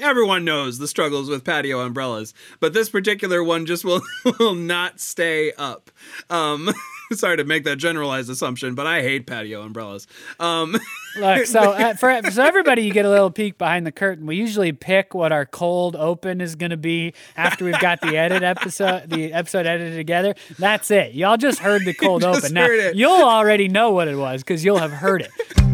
Everyone knows the struggles with patio umbrellas, but this particular one just will will not stay up. Um, sorry to make that generalized assumption, but I hate patio umbrellas. Um, Look, so uh, for so everybody, you get a little peek behind the curtain. We usually pick what our cold open is going to be after we've got the edit episode, the episode edited together. That's it. Y'all just heard the cold open. Now it. you'll already know what it was because you'll have heard it.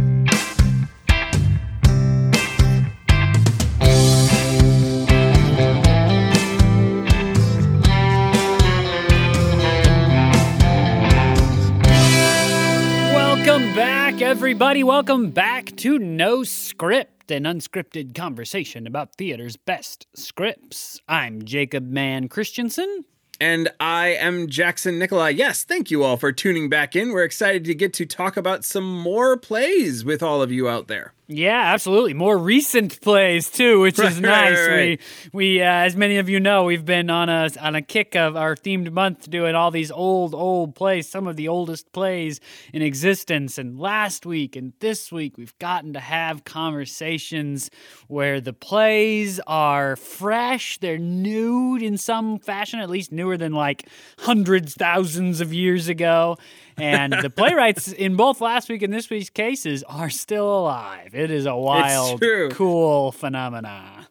Everybody. Welcome back to No Script, an unscripted conversation about theater's best scripts. I'm Jacob Mann Christensen. and I am Jackson Nikolai. Yes, thank you all for tuning back in. We're excited to get to talk about some more plays with all of you out there. Yeah, absolutely. More recent plays too, which is nice. right, right. We, we, uh, as many of you know, we've been on a on a kick of our themed month doing all these old, old plays, some of the oldest plays in existence. And last week and this week, we've gotten to have conversations where the plays are fresh, they're new in some fashion, at least newer than like hundreds, thousands of years ago. And the playwrights in both last week and this week's cases are still alive. It is a wild, cool phenomena.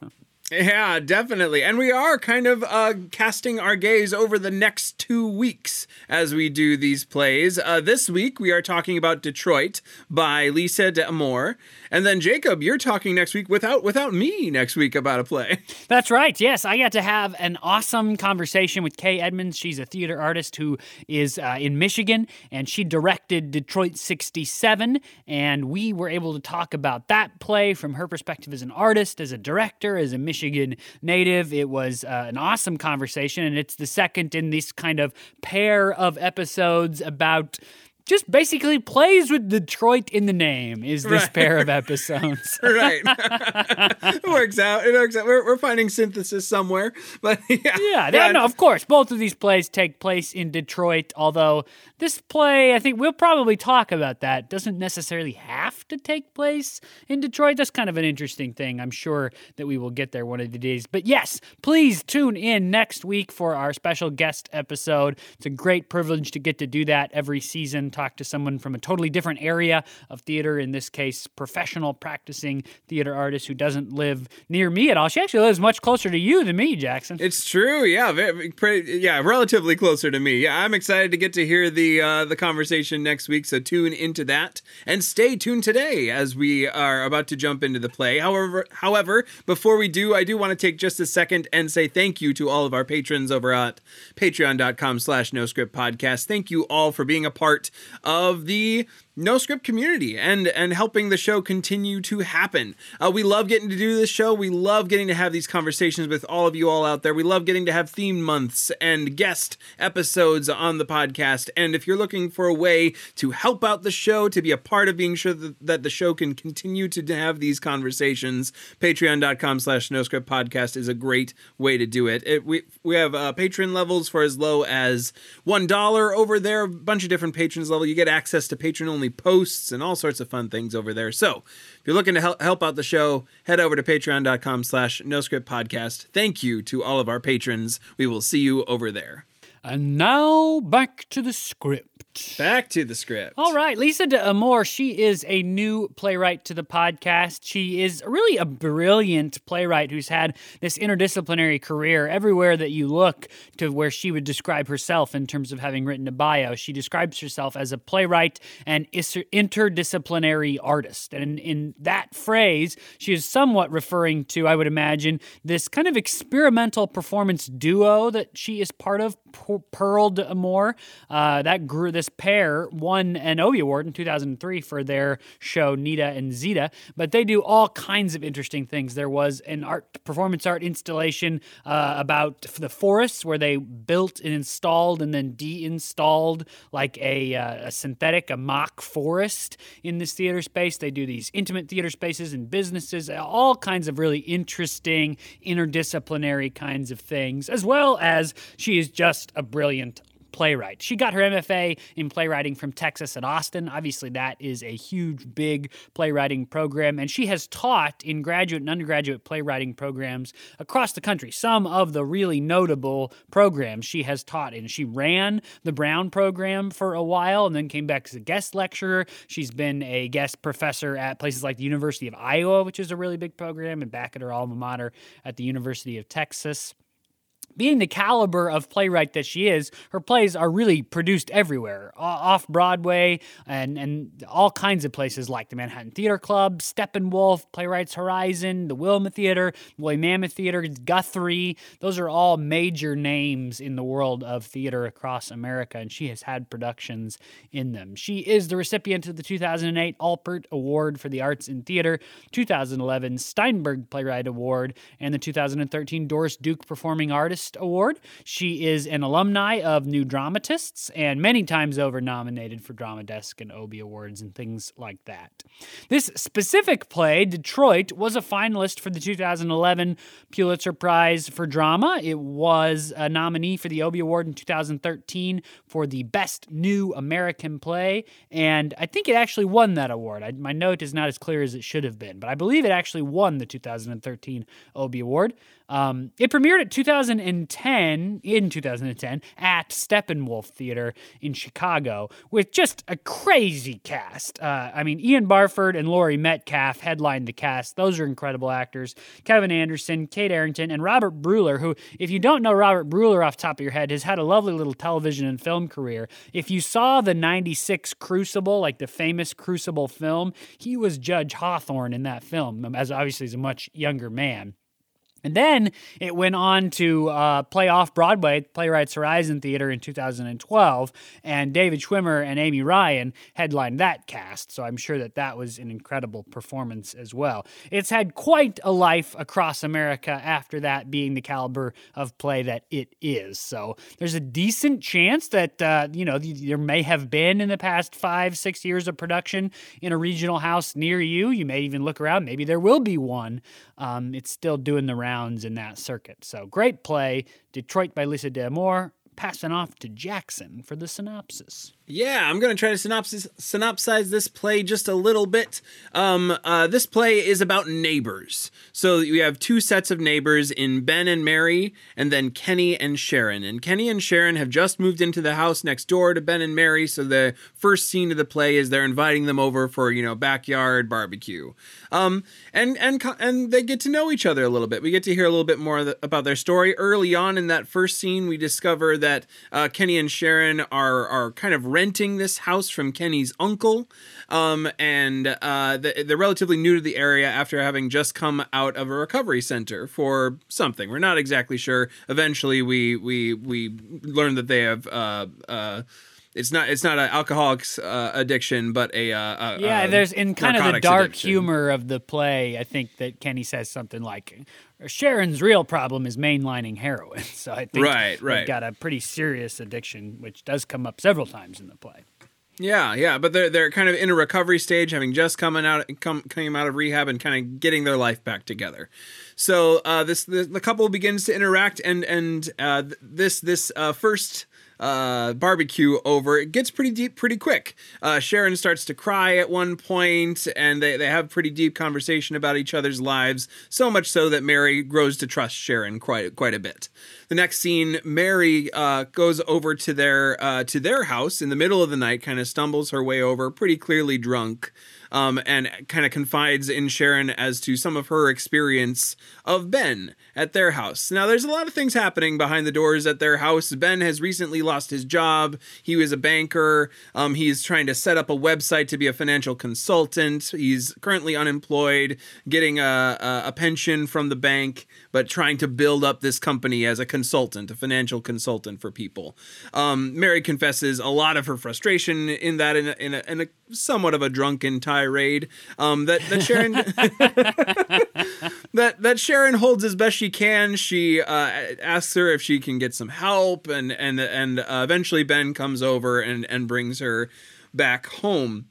Yeah, definitely. And we are kind of uh, casting our gaze over the next two weeks as we do these plays. Uh, this week, we are talking about Detroit by Lisa D'Amour. And then, Jacob, you're talking next week without without me next week about a play. That's right. Yes, I got to have an awesome conversation with Kay Edmonds. She's a theater artist who is uh, in Michigan, and she directed Detroit 67. And we were able to talk about that play from her perspective as an artist, as a director, as a Michigan native. It was uh, an awesome conversation, and it's the second in this kind of pair of episodes about. Just basically plays with Detroit in the name is this Right. pair of episodes. right. it works out. It works out. We're, we're finding synthesis somewhere. But yeah. Yeah, yeah, no, of course. Both of these plays take place in Detroit, although this play, I think we'll probably talk about that, doesn't necessarily have to take place in Detroit. That's kind of an interesting thing. I'm sure that we will get there one of the days. But yes, please tune in next week for our special guest episode. It's a great privilege to get to do that every season, talk to someone from a totally different area of theater, in this case, professional practicing theater artist who doesn't live near me at all. She actually lives much closer to you than me, Jackson. It's true, yeah, very, pretty, yeah, relatively closer to me. Yeah, I'm excited to get to hear the uh, the conversation next week. So tune into that and stay tuned today as we are about to jump into the play. However, however, before we do, I do want to take just a second and say thank you to all of our patrons over at Patreon.com/slash No Script Podcast. Thank you all for being a part of the no script community and and helping the show continue to happen. Uh, we love getting to do this show. We love getting to have these conversations with all of you all out there. We love getting to have theme months and guest episodes on the podcast. And if you're looking for a way to help out the show, to be a part of being sure that, that the show can continue to have these conversations, patreon.com slash no script podcast is a great way to do it. it we, we have uh, patron levels for as low as $1 over there, a bunch of different patrons level. You get access to patron only posts and all sorts of fun things over there. So if you're looking to help, help out the show, head over to patreon.com slash no script podcast. Thank you to all of our patrons. We will see you over there. And now back to the script. Back to the script. All right, Lisa D'Amour, she is a new playwright to the podcast. She is really a brilliant playwright who's had this interdisciplinary career everywhere that you look to where she would describe herself in terms of having written a bio. She describes herself as a playwright and interdisciplinary artist. And in that phrase, she is somewhat referring to, I would imagine, this kind of experimental performance duo that she is part of, Pearl D'Amour. Uh, that grew, this pair won an Obie Award in 2003 for their show Nita and Zita, but they do all kinds of interesting things. There was an art performance art installation uh, about the forests where they built and installed and then de-installed like a, uh, a synthetic, a mock forest in this theater space. They do these intimate theater spaces and businesses, all kinds of really interesting interdisciplinary kinds of things, as well as she is just a brilliant playwright. She got her MFA in playwriting from Texas at Austin. Obviously, that is a huge, big playwriting program, and she has taught in graduate and undergraduate playwriting programs across the country. Some of the really notable programs she has taught in. She ran the Brown program for a while and then came back as a guest lecturer. She's been a guest professor at places like the University of Iowa, which is a really big program, and back at her alma mater at the University of Texas being the caliber of playwright that she is, her plays are really produced everywhere, off Broadway and, and all kinds of places like the Manhattan Theater Club, Steppenwolf, Playwrights Horizon, the Wilma Theater, Woolly Mammoth Theater, Guthrie. Those are all major names in the world of theater across America, and she has had productions in them. She is the recipient of the 2008 Alpert Award for the Arts in Theater, 2011 Steinberg Playwright Award, and the 2013 Doris Duke Performing Artist Award. She is an alumni of New Dramatists and many times over nominated for Drama Desk and Obie Awards and things like that. This specific play, Detroit, was a finalist for the 2011 Pulitzer Prize for Drama. It was a nominee for the Obie Award in 2013 for the Best New American Play, and I think it actually won that award. I, my note is not as clear as it should have been, but I believe it actually won the 2013 Obie Award. Um, it premiered at 2010 in 2010 at Steppenwolf Theater in Chicago with just a crazy cast. Uh, I mean, Ian Barford and Laurie Metcalf headlined the cast. Those are incredible actors. Kevin Anderson, Kate Arrington, and Robert Breuler, who, if you don't know Robert Breuler off top of your head, has had a lovely little television and film career. If you saw the 96 Crucible, like the famous Crucible film, he was Judge Hathorne in that film, as obviously he's a much younger man. And then it went on to uh, play off Broadway Playwrights Horizon Theater in 2012, and David Schwimmer and Amy Ryan headlined that cast. So I'm sure that that was an incredible performance as well. It's had quite a life across America after that, being the caliber of play that it is. So there's a decent chance that uh, you know there may have been in the past five, six years of production in a regional house near you. You may even look around; maybe there will be one. Um, it's still doing the rounds rounds in that circuit. So great play. Detroit by Lisa D'Amour. Passing off to Jackson for the synopsis. Yeah, I'm going to try to synopsis, synopsize this play just a little bit. Um, uh, this play is about neighbors. So we have two sets of neighbors in Ben and Mary, and then Kenny and Sharon. And Kenny and Sharon have just moved into the house next door to Ben and Mary. So the first scene of the play is they're inviting them over for you know backyard barbecue. Um, and and and they get to know each other a little bit. We get to hear a little bit more about their story early on in that first scene. We discover that uh, Kenny and Sharon are are kind of renting this house from Kenny's uncle, um, and uh, they're relatively new to the area after having just come out of a recovery center for something. We're not exactly sure. Eventually, we we we learn that they have. Uh, uh, it's not it's not an alcoholics uh, addiction, but a, uh, a yeah. there's in kind of the dark addiction. humor of the play. I think that Kenny says something like, Sharon's real problem is mainlining heroin. So I think right, right. got a pretty serious addiction, which does come up several times in the play. Yeah, yeah, but they're they're kind of in a recovery stage, having just coming out come coming out of rehab and kind of getting their life back together. So uh, this the, the couple begins to interact, and and uh, this this uh, first uh, barbecue over, it gets pretty deep pretty quick. Uh, Sharon starts to cry at one point, and they, they have pretty deep conversation about each other's lives, so much so that Mary grows to trust Sharon quite quite a bit. The next scene, Mary uh, goes over to their uh, to their house in the middle of the night, kind of stumbles her way over, pretty clearly drunk um, and kind of confides in Sharon as to some of her experience of Ben at their house. Now, there's a lot of things happening behind the doors at their house. Ben has recently lost his job. He was a banker. Um, he's trying to set up a website to be a financial consultant. He's currently unemployed, getting a, a, a pension from the bank, but trying to build up this company as a consultant, a financial consultant for people. Um, Mary confesses a lot of her frustration in that, in a, in a, in a somewhat of a drunken tirade um, that that Sharon that that Sharon holds as best she can. She uh, asks her if she can get some help, and and and uh, eventually Ben comes over and and brings her back home.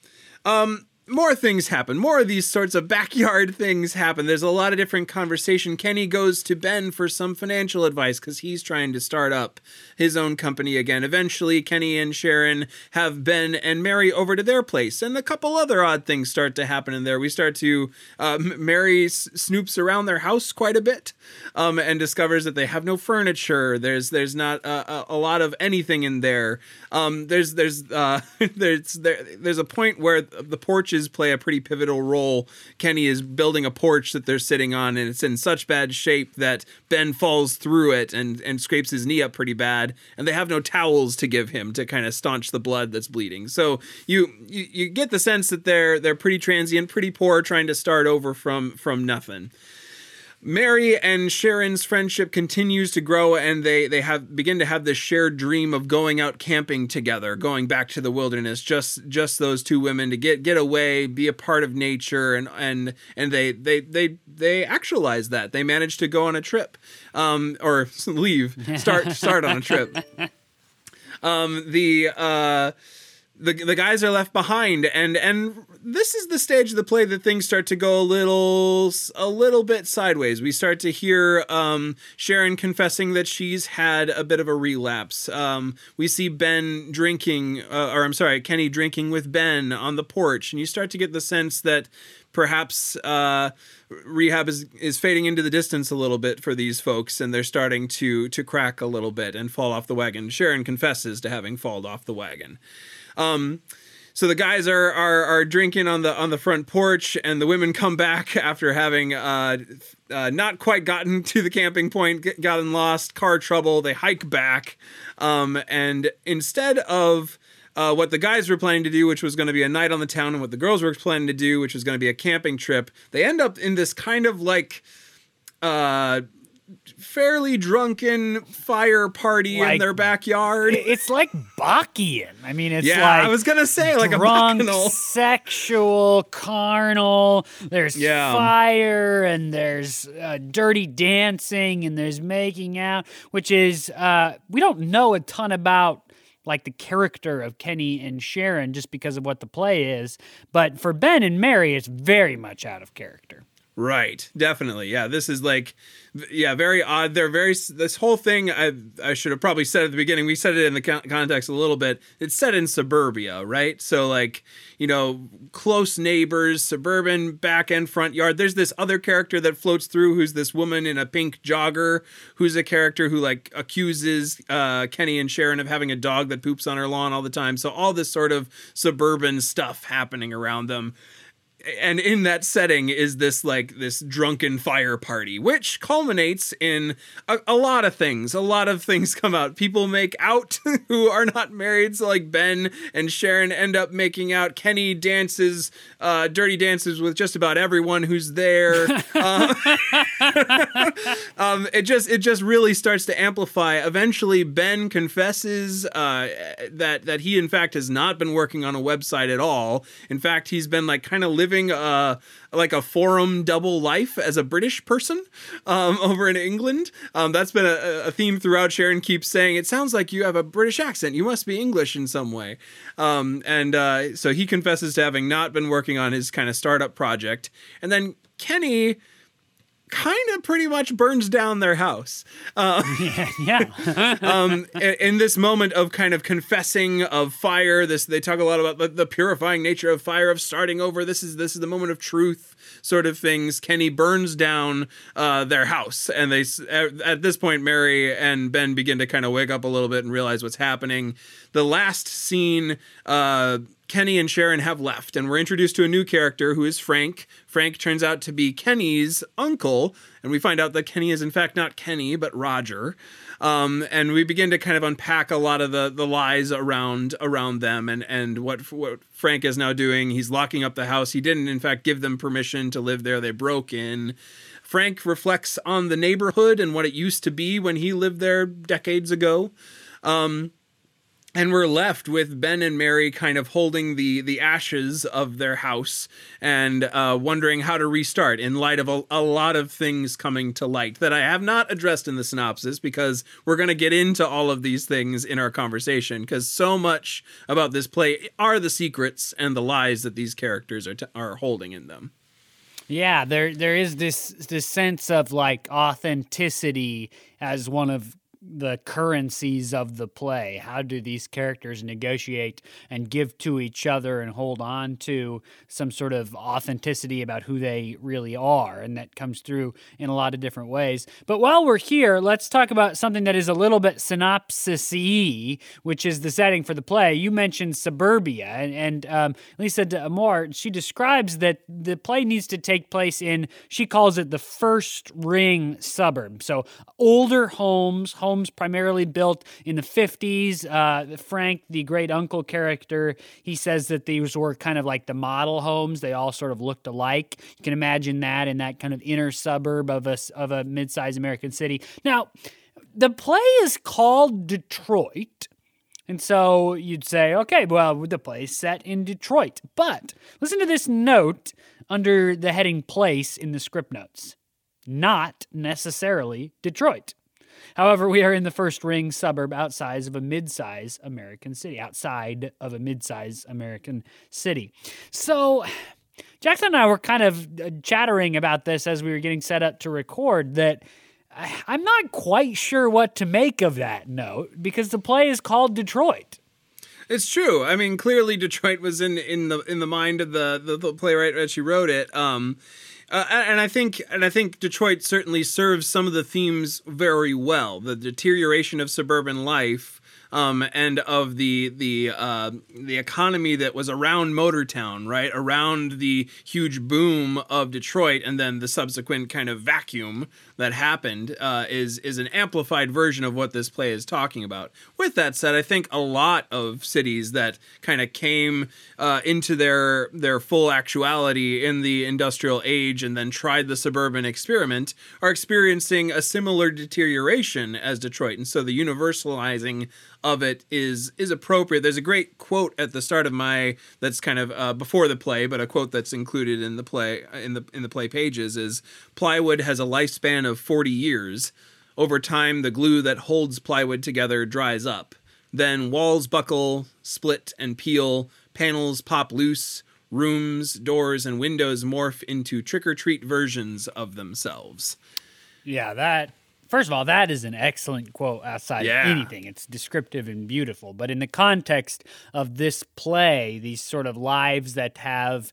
Um, more things happen. More of these sorts of backyard things happen. There's a lot of different conversation. Kenny goes to Ben for some financial advice because he's trying to start up his own company again. Eventually, Kenny and Sharon have Ben and Mary over to their place, and a couple other odd things start to happen in there. We start to uh, Mary snoops around their house quite a bit, um, and discovers that they have no furniture. There's there's not a, a, a lot of anything in there. Um, there's there's uh, there's there, there's a point where the porches play a pretty pivotal role. Kenny is building a porch that they're sitting on, and it's in such bad shape that Ben falls through it and and scrapes his knee up pretty bad. And they have no towels to give him to kind of staunch the blood that's bleeding. So you you, you get the sense that they're they're pretty transient, pretty poor, trying to start over from from nothing. Mary and Sharon's friendship continues to grow and they they have begin to have this shared dream of going out camping together, going back to the wilderness, just just those two women to get get away, be a part of nature and and and they they they they actualize that. They manage to go on a trip um or leave, start start on a trip. Um the uh the the guys are left behind. And and this is the stage of the play that things start to go a little a little bit sideways. We start to hear um, sharon confessing that she's had a bit of a relapse. Um, we see ben drinking uh, or i'm sorry kenny drinking with ben on the porch. And you start to get the sense that perhaps uh, rehab is is fading into the distance a little bit for these folks, and they're starting to to crack a little bit and fall off the wagon. Sharon confesses to having fallen off the wagon. Um, so the guys are, are are drinking on the on the front porch, and the women come back after having uh, uh, not quite gotten to the camping point, gotten lost, car trouble. They hike back, um, and instead of uh, what the guys were planning to do, which was going to be a night on the town, and what the girls were planning to do, which was going to be a camping trip, they end up in this kind of like uh, fairly drunken fire party Like- in their backyard. It's like Bacchian. I mean, it's yeah, like I was gonna say like a drunk, bacchanal. sexual, carnal. There's Yeah. fire and there's uh, dirty dancing and there's making out, which is uh, we don't know a ton about like the character of Kenny and Sharon just because of what the play is, but for Ben and Mary, it's very much out of character. Right, definitely. Yeah, this is like, yeah, very odd. They're very. This whole thing, I I should have probably said at the beginning. We said it in the context a little bit. It's set in suburbia, right? So like, you know, close neighbors, suburban back and front yard. There's this other character that floats through, who's this woman in a pink jogger, who's a character who like accuses uh, Kenny and Sharon of having a dog that poops on her lawn all the time. So all this sort of suburban stuff happening around them and in that setting is this like this drunken fire party which culminates in a, a lot of things. A lot of things come out. People make out who are not married. So like ben and sharon end up making out. Kenny dances uh, dirty dances with just about everyone who's there. Um, um, it just it just really starts to amplify. Eventually ben confesses uh, that that he in fact has not been working on a website at all. In fact he's been like kind of living uh like a forum double life as a british person um, over in england. Um, that's been a, a theme throughout. Sharon keeps saying it sounds like you have a british accent. You must be english in some way. Um, and uh, so he confesses to having not been working on his kind of startup project. And then kenny kind of pretty much burns down their house. Uh, yeah. um, in, in this moment of kind of confessing of fire, this they talk a lot about the, the purifying nature of fire, of starting over. This is this is the moment of truth, sort of things. Kenny burns down uh, their house, and they at, at this point, Mary and Ben begin to kind of wake up a little bit and realize what's happening. The last scene. Uh, Kenny and Sharon have left, and we're introduced to a new character who is Frank. Frank turns out to be Kenny's uncle, and we find out that Kenny is in fact not Kenny, but Roger. Um, and we begin to kind of unpack a lot of the, the lies around around them and, and what what Frank is now doing. He's locking up the house. He didn't, in fact, give them permission to live there. They broke in. Frank reflects on the neighborhood and what it used to be when he lived there decades ago. Um, and we're left with Ben and Mary kind of holding the the ashes of their house and uh, wondering how to restart in light of a, a, lot of things coming to light that I have not addressed in the synopsis because we're going to get into all of these things in our conversation because so much about this play are the secrets and the lies that these characters are t- are holding in them. Yeah, there there is this this sense of like authenticity as one of the currencies of the play. How do these characters negotiate and give to each other and hold on to some sort of authenticity about who they really are? And that comes through in a lot of different ways. But while we're here, let's talk about something that is a little bit synopsis which is the setting for the play. You mentioned suburbia, and, and um, Lisa D'Amour, she describes that the play needs to take place in, she calls it the first ring suburb. So older homes, homes homes primarily built in the 50s. Uh, Frank, the great uncle character, he says that these were kind of like the model homes. They all sort of looked alike. You can imagine that in that kind of inner suburb of a, of a mid sized American city. Now, the play is called Detroit. And so you'd say, okay, well, the play's set in Detroit. But listen to this note under the heading place in the script notes. Not necessarily Detroit. However, we are in the first ring suburb outside of a mid-size American city, outside of a mid-size American city. So Jackson and I were kind of uh, chattering about this as we were getting set up to record that I'm not quite sure what to make of that note because the play is called Detroit. It's true. I mean, clearly Detroit was in in the in the mind of the the, the playwright as she wrote it. Um, uh, and I think and I think Detroit certainly serves some of the themes very well. The deterioration of suburban life um, and of the the uh, the economy that was around Motortown, right around the huge boom of Detroit, and then the subsequent kind of vacuum that happened uh, is is an amplified version of what this play is talking about. With that said, I think a lot of cities that kind of came uh, into their their full actuality in the industrial age and then tried the suburban experiment are experiencing a similar deterioration as Detroit, and so the universalizing of it is is appropriate. There's a great quote at the start of my that's kind of uh, before the play, but a quote that's included in the play in the in the play pages is plywood has a lifespan of 40 years. Over time, the glue that holds plywood together dries up. Then walls buckle, split, and peel. Panels pop loose. Rooms, doors, and windows morph into trick or treat versions of themselves. Yeah, that First of all, that is an excellent quote outside yeah. anything. It's descriptive and beautiful. But in the context of this play, these sort of lives that have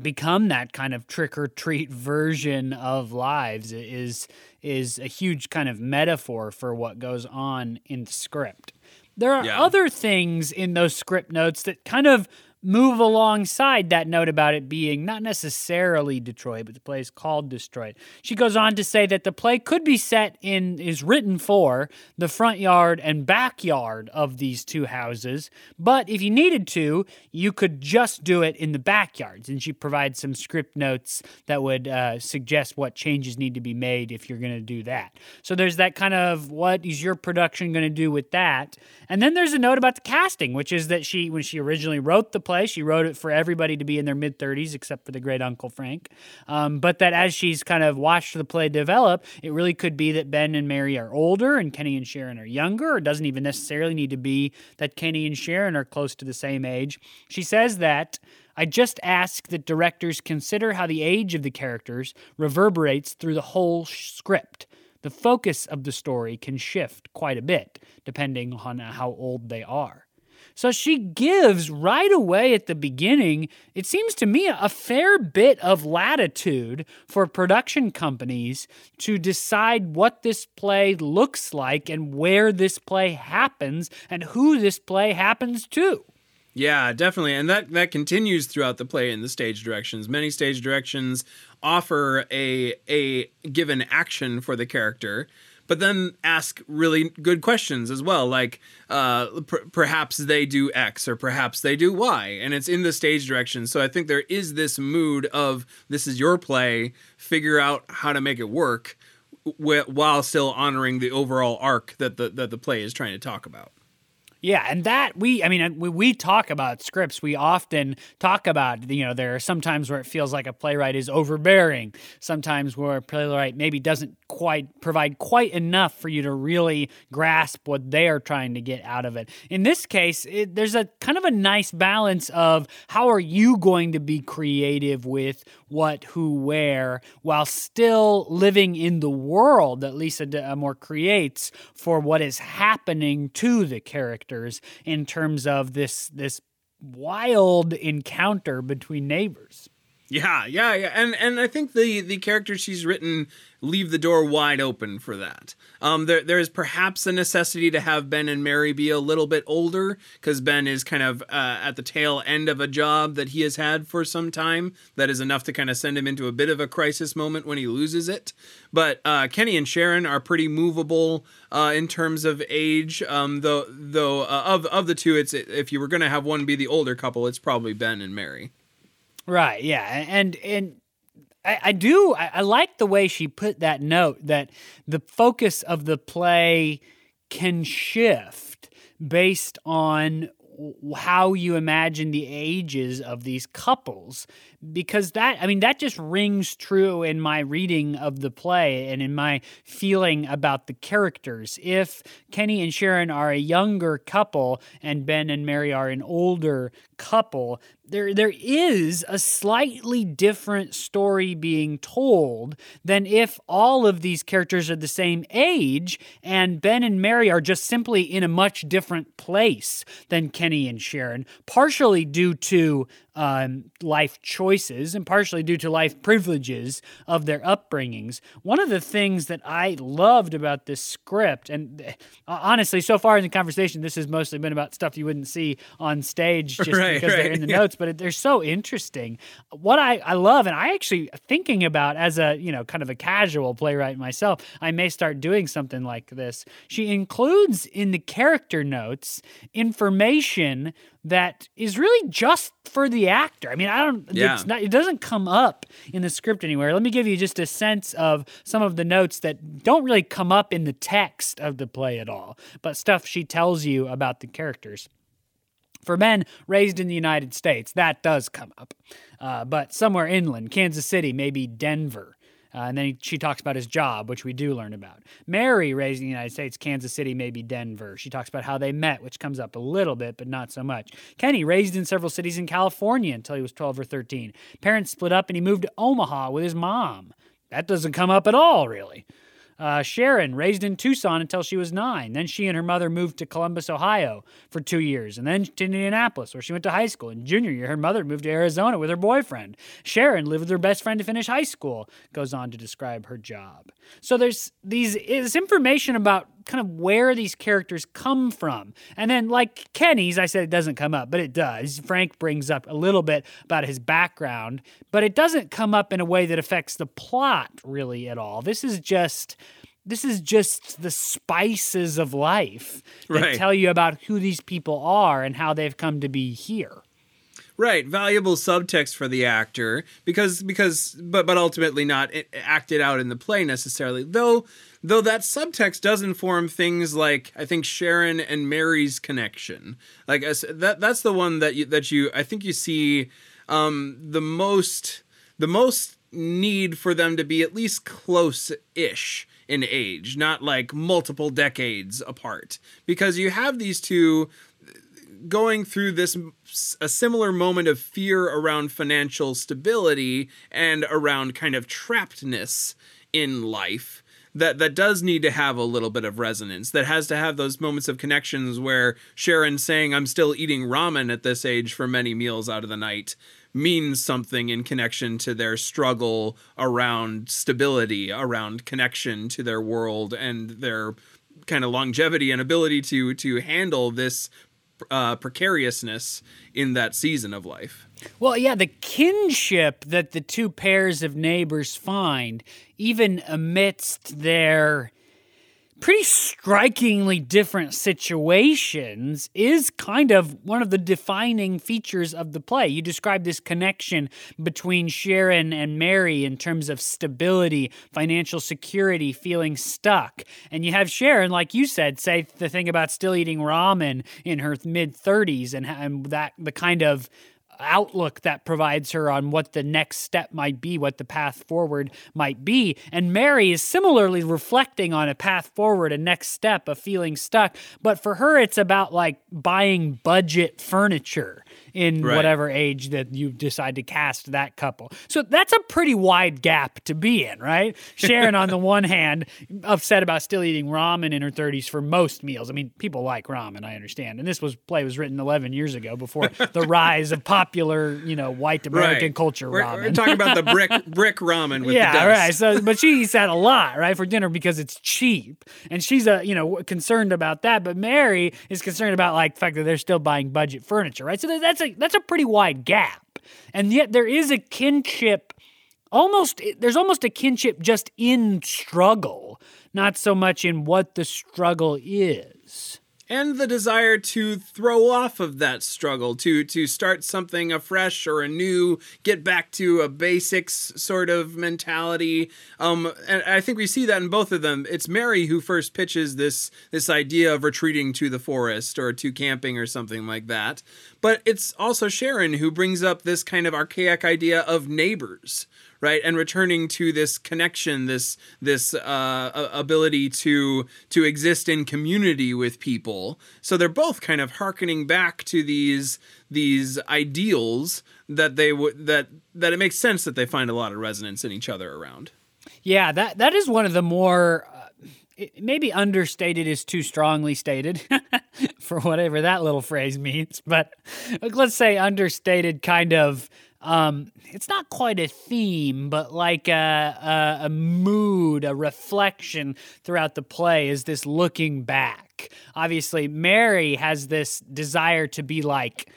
become that kind of trick or treat version of lives is is a huge kind of metaphor for what goes on in the script. There are yeah. other things in those script notes that kind of move alongside that note about it being not necessarily Detroit, but the play is called Detroit. She goes on to say that the play could be set in, is written for the front yard and backyard of these two houses, but if you needed to, you could just do it in the backyards. And she provides some script notes that would uh, suggest what changes need to be made if you're going to do that. So there's that kind of what is your production going to do with that? And then there's a note about the casting, which is that she, when she originally wrote the play. She wrote it for everybody to be in their mid 30s, except for the great Uncle Frank. Um, but that as she's kind of watched the play develop, it really could be that Ben and Mary are older and Kenny and Sharon are younger. It doesn't even necessarily need to be that Kenny and Sharon are close to the same age. She says that. I just ask that directors consider how the age of the characters reverberates through the whole script. The focus of the story can shift quite a bit depending on how old they are. So she gives right away at the beginning, it seems to me, a fair bit of latitude for production companies to decide what this play looks like and where this play happens and who this play happens to. Yeah, definitely. And that that continues throughout the play in the stage directions. Many stage directions offer a a given action for the character but then ask really good questions as well, like uh, pr- perhaps they do X or perhaps they do Y, and it's in the stage direction. So I think there is this mood of this is your play, figure out how to make it work, while still honoring the overall arc that the that the play is trying to talk about. Yeah, and that we, I mean, we, we talk about scripts. We often talk about, you know, there are sometimes where it feels like a playwright is overbearing, sometimes where a playwright maybe doesn't quite provide quite enough for you to really grasp what they are trying to get out of it. In this case, it, there's a kind of a nice balance of how are you going to be creative with what, who, where, while still living in the world that Lisa D'Amour creates for what is happening to the character characters in terms of this this wild encounter between neighbors. Yeah, yeah, yeah, and and I think the the characters she's written leave the door wide open for that. Um, there there is perhaps a necessity to have Ben and Mary be a little bit older because Ben is kind of uh, at the tail end of a job that he has had for some time. That is enough to kind of send him into a bit of a crisis moment when he loses it. But uh, Kenny and Sharon are pretty movable uh, in terms of age. Um, though though of of the two, it's if you were going to have one be the older couple, it's probably Ben and Mary. Right. Yeah. And and I, I do. I, I like the way she put that note that the focus of the play can shift based on how you imagine the ages of these couples because that i mean that just rings true in my reading of the play and in my feeling about the characters if kenny and sharon are a younger couple and ben and mary are an older couple there there is a slightly different story being told than if all of these characters are the same age and Ben and Mary are just simply in a much different place than Kenny and Sharon, partially due to um, life choices and partially due to life privileges of their upbringings. One of the things that I loved about this script, and uh, honestly, so far in the conversation, this has mostly been about stuff you wouldn't see on stage just right, because right, they're in the yeah. notes, but they're so interesting. What I, I love, and I actually thinking about as a, you know, kind of a casual playwright myself, I may start doing something like this. She includes in the character notes information that is really just for the actor. I mean, I don't. Yeah. Not, it doesn't come up in the script anywhere. Let me give you just a sense of some of the notes that don't really come up in the text of the play at all, but stuff she tells you about the characters. For Ben raised in the United States, that does come up. Uh, but somewhere inland, Kansas City, maybe Denver, uh, and then he, she talks about his job, which we do learn about. Mary, raised in the United States, Kansas City, maybe Denver. She talks about how they met, which comes up a little bit, but not so much. Kenny, raised in several cities in California until he was 12 or 13. Parents split up and he moved to Omaha with his mom. That doesn't come up at all, really. Uh, Sharon, raised in Tucson until she was nine. Then she and her mother moved to Columbus, Ohio for two years, and then to Indianapolis, where she went to high school. In junior year, her mother moved to Arizona with her boyfriend. Sharon lived with her best friend to finish high school, goes on to describe her job. So there's these is information about kind of where these characters come from. And then, like Kenny's, I said it doesn't come up, but it does. Frank brings up a little bit about his background, but it doesn't come up in a way that affects the plot really at all. This is just. This is just the spices of life that right. tell you about who these people are and how they've come to be here. Right, valuable subtext for the actor because because but but ultimately not acted out in the play necessarily. Though Though that subtext does inform things like I think Sharon and Mary's connection. Like that that's the one that you that you I think you see um, the most the most need for them to be at least close-ish in age, not like multiple decades apart. Because you have these two going through this a similar moment of fear around financial stability and around kind of trappedness in life that that does need to have a little bit of resonance that has to have those moments of connections where Sharon saying I'm still eating ramen at this age for many meals out of the night means something in connection to their struggle around stability around connection to their world and their kind of longevity and ability to to handle this uh, precariousness in that season of life. Well, yeah, the kinship that the two pairs of neighbors find, even amidst their pretty strikingly different situations is kind of one of the defining features of the play. You describe this connection between Sharon and Mary in terms of stability, financial security, feeling stuck. And you have Sharon, like you said, say the thing about still eating ramen in her mid 30s and, and that the kind of outlook that provides her on what the next step might be, what the path forward might be. And Mary is similarly reflecting on a path forward, a next step, a feeling stuck. But for her, it's about like buying budget furniture in right. whatever age that you decide to cast that couple. So that's a pretty wide gap to be in, right? Sharon, on the one hand, upset about still eating ramen in her 30s for most meals. I mean, people like ramen, I understand. And this was play was written 11 years ago before the rise of popular, you know, white American right. culture we're, ramen. We're talking about the brick brick ramen with yeah, right. So, but she eats that a lot, right, for dinner because it's cheap, and she's a you know concerned about that. But Mary is concerned about like the fact that they're still buying budget furniture, right? So that's a a that's a pretty wide gap, and yet there is a kinship. Almost there's almost a kinship just in struggle, not so much in what the struggle is and the desire to throw off of that struggle to to start something afresh or anew get back to a basics sort of mentality. Um and i think we see that in both of them. It's mary who first pitches this this idea of retreating to the forest or to camping or something like that. But it's also sharon who brings up this kind of archaic idea of neighbors right? And returning to this connection this this uh, ability to to exist in community with people. So they're both kind of harkening back to these these ideals that they would that that it makes sense that they find a lot of resonance in each other around. Yeah that that is one of the more uh, maybe understated is too strongly stated for whatever that little phrase means but let's say understated kind of um, it's not quite a theme, but like a, a, a, mood, a reflection throughout the play is this looking back. Obviously, Mary has this desire to be like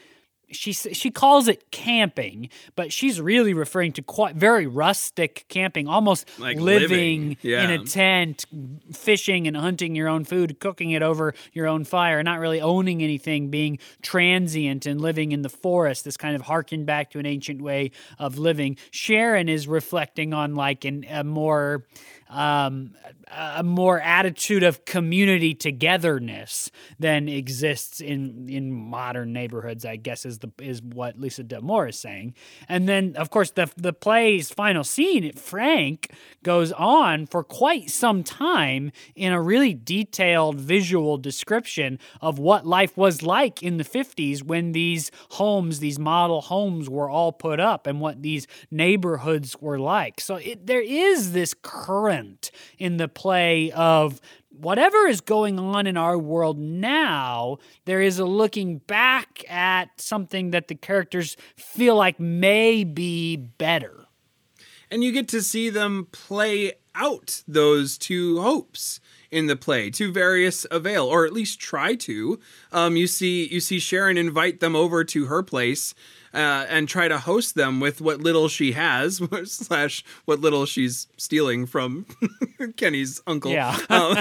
she she calls it camping, but she's really referring to quite very rustic camping, almost like living, living. Yeah. in a tent, fishing and hunting your own food, cooking it over your own fire, not really owning anything, being transient and living in the forest. This kind of harken back to an ancient way of living. Sharon is reflecting on like an, a more um, a more attitude of community togetherness than exists in in modern neighborhoods. I guess is the is what Lisa D'Amour is saying. And then, of course, the the play's final scene, Frank goes on for quite some time in a really detailed visual description of what life was like in the 50s when these homes, these model homes, were all put up, and what these neighborhoods were like. So it, there is this current in the play of whatever is going on in our world now, there is a looking back at something that the characters feel like may be better. And you get to see them play out those two hopes in the play to various avail, or at least try to. Um, you see, you see Sharon invite them over to her place uh, and try to host them with what little she has, slash what little she's stealing from Kenny's uncle. Yeah. um,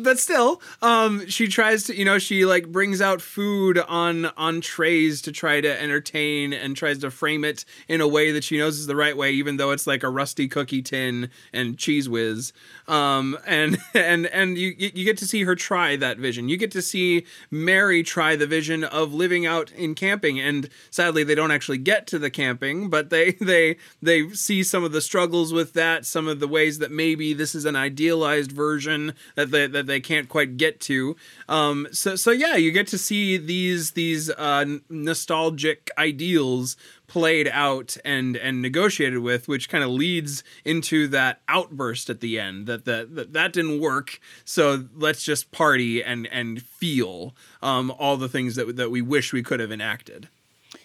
but still, um, she tries to, you know, she like brings out food on on trays to try to entertain and tries to frame it in a way that she knows is the right way, even though it's like a rusty cookie tin and Cheez Whiz. Um, and and and you you get to see her try that vision. You get to see Mary try the vision of living out in camping and sadly they don't actually get to the camping but they they they see some of the struggles with that some of the ways that maybe this is an idealized version that they that they can't quite get to. Um so so yeah you get to see these these uh nostalgic ideals played out and and negotiated with which kind of leads into that outburst at the end that that that, that didn't work. So let's just party and and feel um all the things that that we wish we could have enacted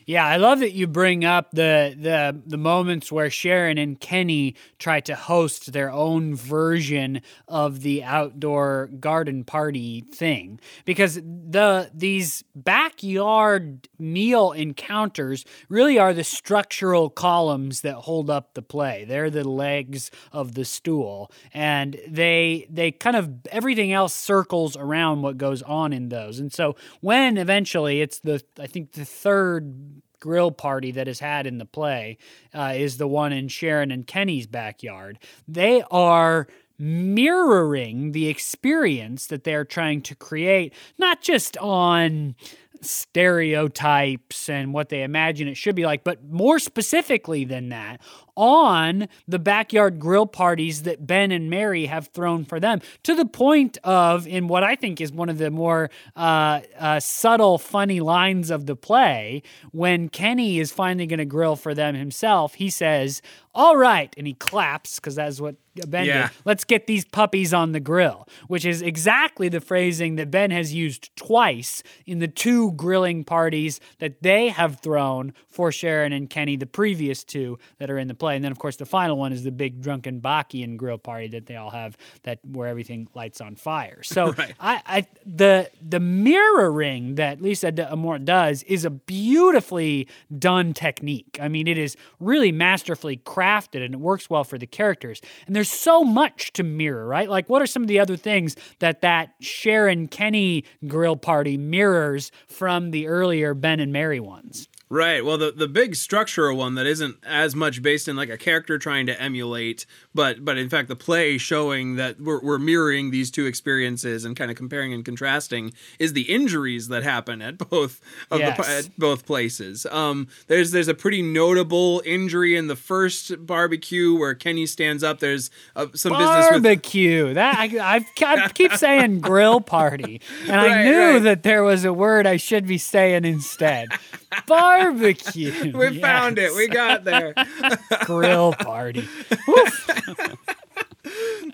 Yeah, I love that you bring up the the the moments where Sharon and Kenny try to host their own version of the outdoor garden party thing because the these backyard meal encounters really are the structural columns that hold up the play. They're the legs of the stool and they they kind of everything else circles around what goes on in those. And so when eventually it's the I think the third grill party that is had in the play uh, is the one in Sharon and Kenny's backyard. They are mirroring the experience that they're trying to create, not just on stereotypes and what they imagine it should be like, but more specifically than that, on the backyard grill parties that Ben and Mary have thrown for them, to the point of, in what I think is one of the more uh, uh, subtle, funny lines of the play, when Kenny is finally going to grill for them himself, he says, All right. And he claps because that's what Ben Yeah. did. Let's get these puppies on the grill, which is exactly the phrasing that Ben has used twice in the two grilling parties that they have thrown for Sharon and Kenny, the previous two that are in the play. And then, of course, the final one is the big drunken Bachian grill party that they all have that where everything lights on fire. So Right. I, I the the mirroring that Lisa D- Amour does is a beautifully done technique. I mean, it is really masterfully crafted and it works well for the characters. And there's so much to mirror, right? Like, what are some of the other things that that Sharon Kenny grill party mirrors from the earlier Ben and Mary ones? Right. Well, the the big structural one that isn't as much based in like a character trying to emulate, but but in fact the play showing that we're, we're mirroring these two experiences and kind of comparing and contrasting is the injuries that happen at both of the Yes. at both places. Um, there's there's a pretty notable injury in the first barbecue where Kenny stands up. There's uh, some business with Barbecue. That I, I, I keep saying grill party, and I knew right. that there was a word I should be saying instead. Barbecue. we found it. We got there. grill party.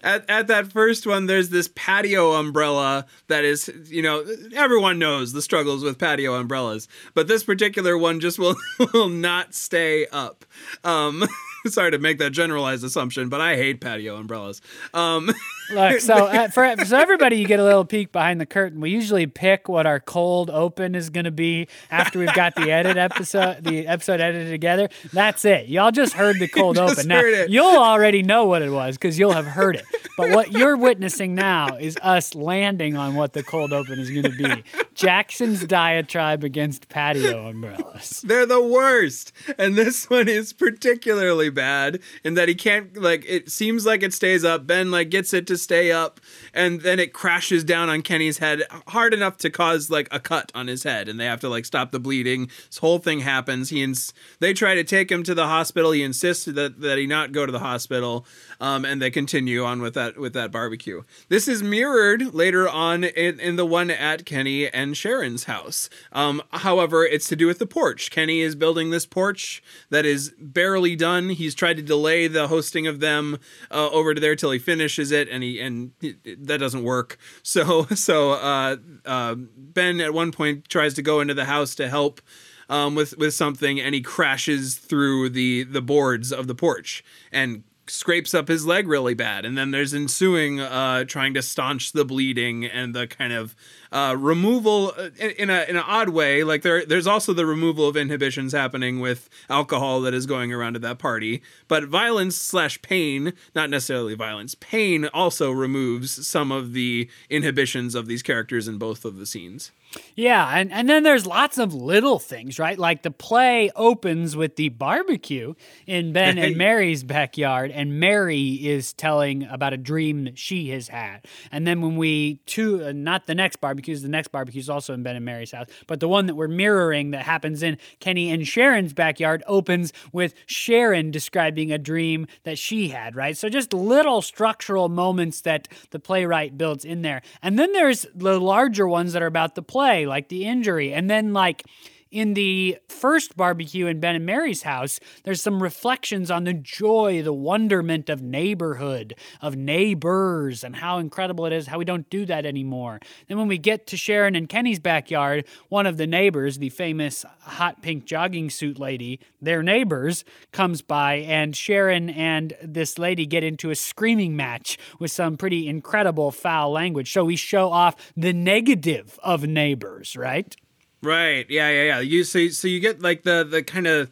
at, at that first one there's this patio umbrella that is you know everyone knows the struggles with patio umbrellas but this particular one just will will not stay up um sorry to make that generalized assumption but i hate patio umbrellas um Look, so uh, for so everybody, you get a little peek behind the curtain. We usually pick what our cold open is going to be after we've got the edit episode, the episode edited together. That's it. Y'all just heard the cold open. Now it. you'll already know what it was because you'll have heard it. But what you're witnessing now is us landing on what the cold open is going to be. Jackson's diatribe against patio umbrellas. they're the worst and this one is particularly bad in that he can't like it seems like it stays up ben like gets it to stay up and then it crashes down on kenny's head hard enough to cause like a cut on his head and they have to like stop the bleeding. This whole thing happens. He ins- they try to take him to the hospital. He insists that, that he not go to the hospital um, and they continue on with that with that barbecue. This is mirrored later on in, in the one at kenny and sharon's house. Um, however it's to do with the porch. Kenny is building this porch that is barely done. He's tried to delay the hosting of them uh, over to there till he finishes it and he and he- that doesn't work. So so uh, uh, ben at one point tries to go into the house to help um, with with something, and he crashes through the the boards of the porch. And scrapes up his leg really bad. And then there's ensuing uh, trying to staunch the bleeding and the kind of uh, removal uh, in, in a in an odd way. Like there there's also the removal of inhibitions happening with alcohol that is going around at that party. But violence slash pain, not necessarily violence, pain also removes some of the inhibitions of these characters in both of the scenes. Yeah, and, and then there's lots of little things, right? Like the play opens with the barbecue in Ben and Mary's backyard, and Mary is telling about a dream that she has had. And then when we to uh, not the next barbecues, the next barbecue is also in Ben and Mary's house, but the one that we're mirroring that happens in Kenny and Sharon's backyard opens with Sharon describing a dream that she had, right? So just little structural moments that the playwright builds in there. And then there's the larger ones that are about the play, like the injury. And then like in the first barbecue in Ben and Mary's house, there's some reflections on the joy, the wonderment of neighborhood, of neighbors, and how incredible it is how we don't do that anymore. Then when we get to Sharon and Kenny's backyard, one of the neighbors, the famous hot pink jogging suit lady, their neighbors, comes by, and Sharon and this lady get into a screaming match with some pretty incredible foul language. So we show off the negative of neighbors, right? Right. Yeah. Yeah. Yeah. You so so you get like the the kind of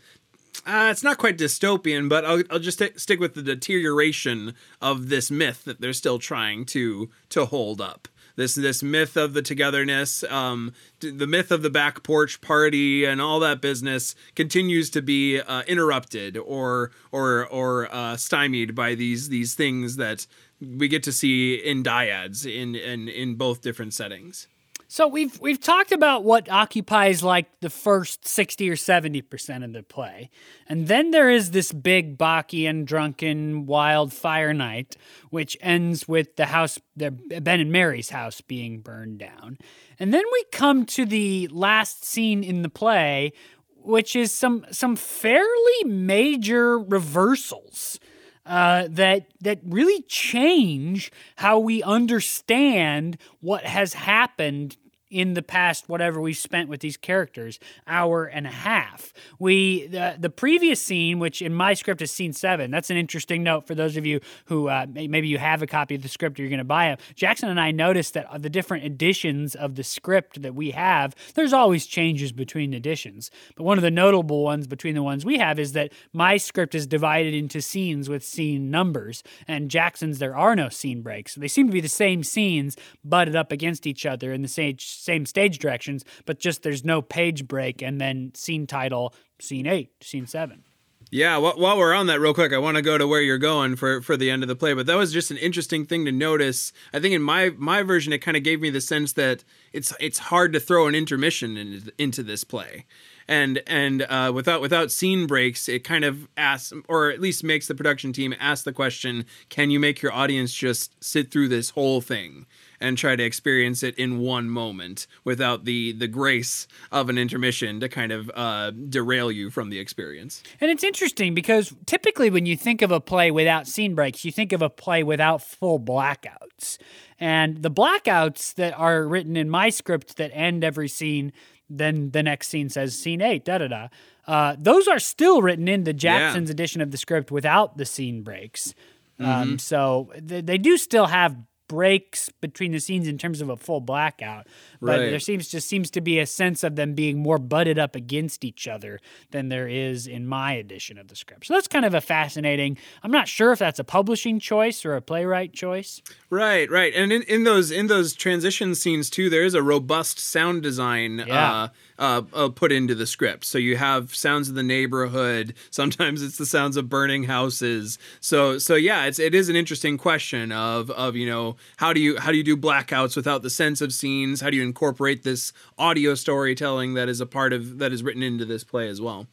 uh, it's not quite dystopian, but I'll, I'll just stick with the deterioration of this myth that they're still trying to to hold up. This this myth of the togetherness, um, the myth of the back porch party, and all that business continues to be uh, interrupted or or or uh, stymied by these these things that we get to see in dyads in in in both different settings. So we've we've talked about what occupies like the first 60 or 70% of the play. And then there is this big Bacchian drunken wildfire night which ends with the house the Ben and Mary's house being burned down. And then we come to the last scene in the play which is some some fairly major reversals uh, that that really change how we understand what has happened in the past whatever we've spent with these characters hour and a half. We the, the previous scene which in my script is scene seven that's an interesting note for those of you who uh, maybe you have a copy of the script or you're going to buy it jackson and i noticed that the different editions of the script that we have there's always changes between editions. But one of the notable ones between the ones we have is that my script is divided into scenes with scene numbers and jackson's there are no scene breaks. They seem to be the same scenes butted up against each other in the same same stage directions, but just there's no page break and then scene title, scene eight, scene seven. Yeah, while we're on that, real quick, I want to go to where you're going for for the end of the play. But that was just an interesting thing to notice. I think in my my version, it kind of gave me the sense that it's it's hard to throw an intermission in, into this play, and and uh, without without scene breaks, it kind of asks, or at least makes the production team ask the question: Can you make your audience just sit through this whole thing? And try to experience it in one moment without the the grace of an intermission to kind of uh, derail you from the experience. And it's interesting because typically when you think of a play without scene breaks, you think of a play without full blackouts. And the blackouts that are written in my script that end every scene, then the next scene says scene eight, da da da. Uh, those are still written in the Jackson's yeah. edition of the script without the scene breaks. Um, mm-hmm. Um, so th- they do still have breaks between the scenes in terms of a full blackout. But right. there seems just seems to be a sense of them being more butted up against each other than there is in my edition of the script. So that's kind of a fascinating. I'm not sure if that's a publishing choice or a playwright choice. Right, right. And in, in those in those transition scenes too, there is a robust sound design yeah. uh, uh, uh, put into the script. So you have sounds of the neighborhood. Sometimes it's the sounds of burning houses. So so yeah, it's it is an interesting question of of you know how do you how do you do blackouts without the sense of scenes? How do you incorporate this audio storytelling that is a part of that is written into this play as well?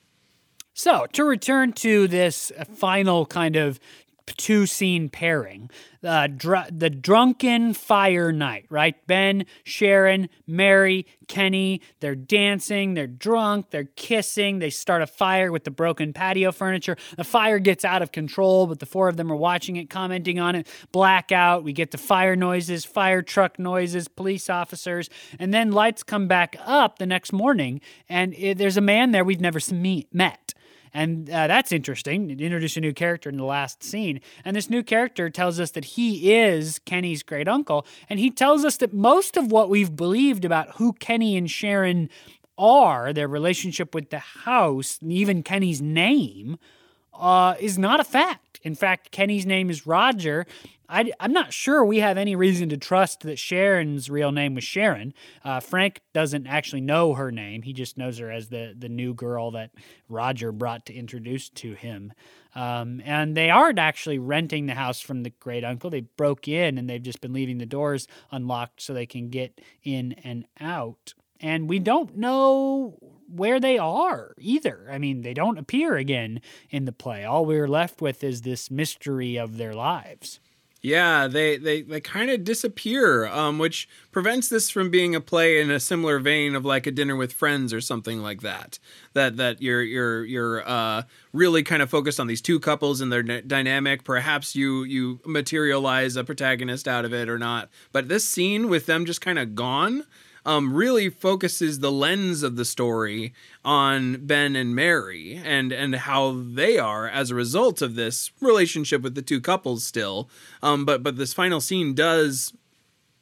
So, to return to this final kind of two scene pairing. Uh, dr- the drunken fire night, right? Ben, Sharon, Mary, Kenny, they're dancing, they're drunk, they're kissing, they start a fire with the broken patio furniture. The fire gets out of control, but the four of them are watching it, commenting on it. Blackout, we get the fire noises, fire truck noises, police officers, and then lights come back up the next morning, and it, there's a man there we've never met. And uh, that's interesting. introduce a new character in the last scene. And this new character tells us that he is Kenny's great uncle. And he tells us that most of what we've believed about who Kenny and Sharon are, their relationship with the house, even Kenny's name, uh, is not a fact. In fact, Kenny's name is Roger, I, am not sure we have any reason to trust that Sharon's real name was Sharon. Uh, Frank doesn't actually know her name. He just knows her as the, the new girl that Roger brought to introduce to him. Um, and they aren't actually renting the house from the great uncle. They broke in and they've just been leaving the doors unlocked so they can get in and out. And we don't know where they are either. I mean, they don't appear again in the play. All we're left with is this mystery of their lives. Yeah, they they, they kind of disappear, um, which prevents this from being a play in a similar vein of like a dinner with friends or something like that. That that you're you're you're uh, really kind of focused on these two couples and their dynamic. Perhaps you you materialize a protagonist out of it or not. But this scene with them just kind of gone um, really focuses the lens of the story on Ben and Mary and and how they are as a result of this relationship with the two couples still. Um, but but this final scene does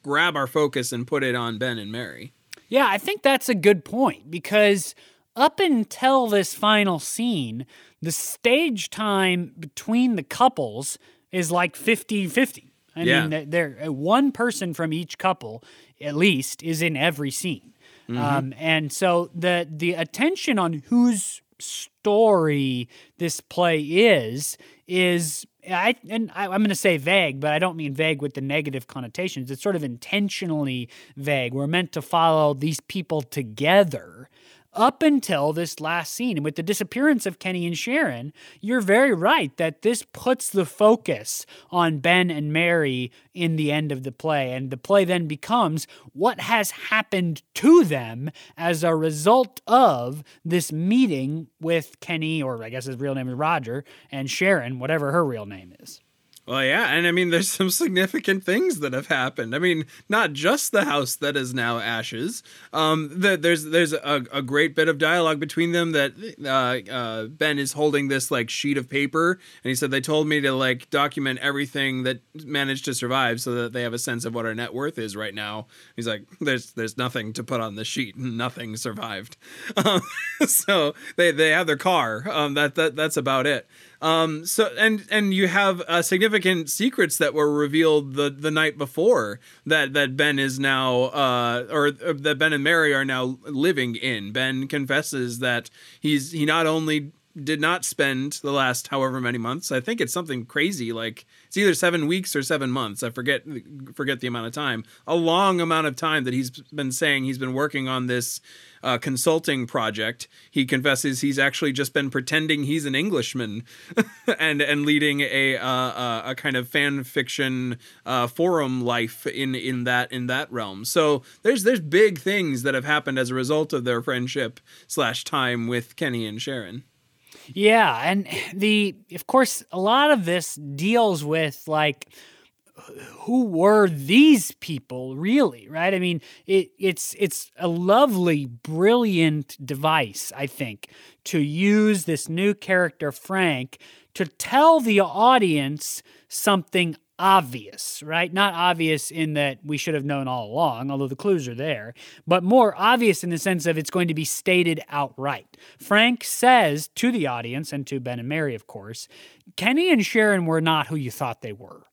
grab our focus and put it on Ben and Mary. Yeah, I think that's a good point because up until this final scene, the stage time between the couples is like 50 50. I Yeah. mean, there one person from each couple, at least, is in every scene, um, and so the the attention on whose story this play is is I and I, I'm going to say vague, but I don't mean vague with the negative connotations. It's sort of intentionally vague. We're meant to follow these people together up until this last scene. And with the disappearance of Kenny and Sharon, you're very right that this puts the focus on Ben and Mary in the end of the play. And the play then becomes what has happened to them as a result of this meeting with Kenny, or I guess his real name is Roger, and Sharon, whatever her real name is. Well, yeah, and I mean, there's some significant things that have happened. I mean, not just the house that is now ashes. Um, the, there's there's a, a great bit of dialogue between them that uh, uh, Ben is holding this like sheet of paper, and he said they told me to like document everything that managed to survive, so that they have a sense of what our net worth is right now. He's like, there's there's nothing to put on the sheet, nothing survived. Um, so they they have their car. Um, that that that's about it. Um, so and and you have uh, significant secrets that were revealed the the night before that that Ben is now uh, or, or that Ben and Mary are now living in. Ben confesses that he's he not only did not spend the last however many months. I think it's something crazy like it's either 7 weeks or 7 months. I forget forget the amount of time. A long amount of time that he's been saying he's been working on this uh, consulting project. He confesses he's actually just been pretending he's an Englishman and and leading a uh, uh, a kind of fan fiction uh, forum life in in that in that realm. So there's there's big things that have happened as a result of their friendship slash time with Kenny and Sharon. Yeah, and the of course a lot of this deals with like who were these people really, right? I mean, it, it's it's a lovely, brilliant device, I think, to use this new character Frank to tell the audience something obvious, right? Not obvious in that we should have known all along, although the clues are there, but more obvious in the sense of it's going to be stated outright. Frank says to the audience and to Ben and Mary, of course, Kenny and Sharon were not who you thought they were.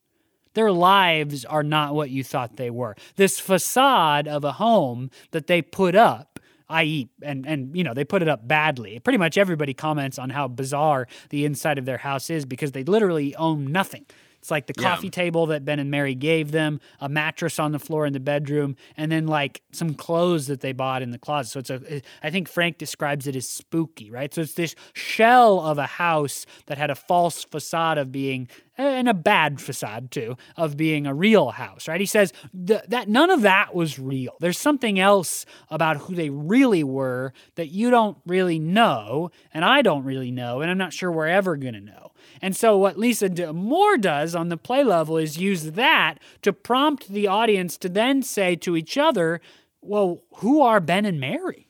Their lives are not what you thought they were. This facade of a home that they put up i.e., and and you know they put it up badly. Pretty much everybody comments on how bizarre the inside of their house is because they literally own nothing. It's like the Yeah. coffee table that Ben and Mary gave them, a mattress on the floor in the bedroom, and then like some clothes that they bought in the closet. So it's a, I think Frank describes it as spooky, right? So it's this shell of a house that had a false facade of being, and a bad facade too, of being a real house, right? He says th- that none of that was real. There's something else about who they really were that you don't really know, and I don't really know, and I'm not sure we're ever going to know. And so, what Lisa D'Amour does on the play level is use that to prompt the audience to then say to each other, Well, who are Ben and Mary?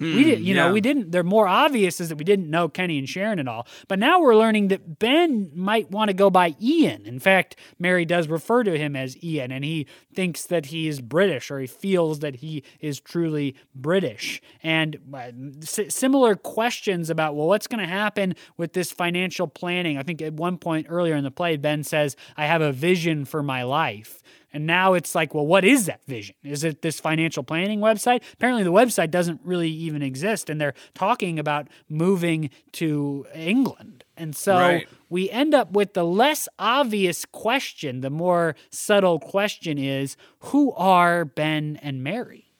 We didn't, you know, we didn't. They're more obvious is that we didn't know Kenny and Sharon at all. But now we're learning that Ben might want to go by Ian. In fact, Mary does refer to him as Ian, and he thinks that he is British, or he feels that he is truly British. And uh, s- similar questions about well, what's going to happen with this financial planning? I think at one point earlier in the play, Ben says, "I have a vision for my life." And now it's like, well, what is that vision? Is it this financial planning website? Apparently, the website doesn't really even exist, and they're talking about moving to England. And so Right. we end up with the less obvious question. The more subtle question is who are Ben and Mary?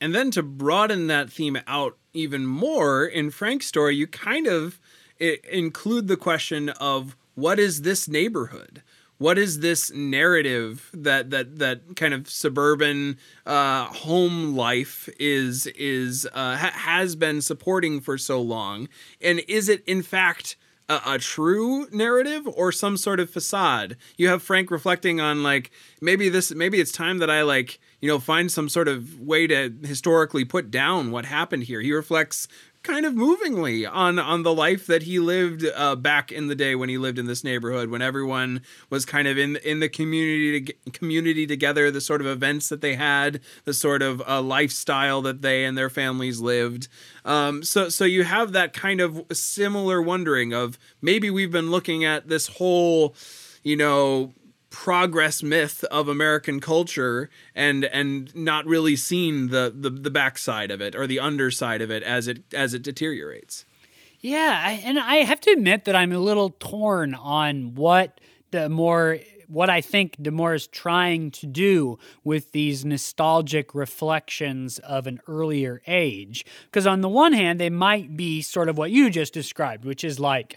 And then to broaden that theme out even more in Frank's story, you kind of include the question of what is this neighborhood? What is this narrative that that that kind of suburban uh, home life is is uh, ha- has been supporting for so long, and is it in fact a, a, true narrative or some sort of facade? You have Frank reflecting on like maybe this maybe it's time that I like you know find some sort of way to historically put down what happened here. He reflects kind of movingly on on the life that he lived uh, back in the day when he lived in this neighborhood when everyone was kind of in in the community community together the sort of events that they had the sort of uh, lifestyle that they and their families lived. Um, so so you have that kind of similar wondering of maybe we've been looking at this whole you know progress myth of American culture and and not really seen the the, the backside of it or the underside of it as it as it deteriorates. Yeah, I, and I have to admit that I'm a little torn on what the more what I think D'Amour is trying to do with these nostalgic reflections of an earlier age. Because on the one hand, they might be sort of what you just described, which is like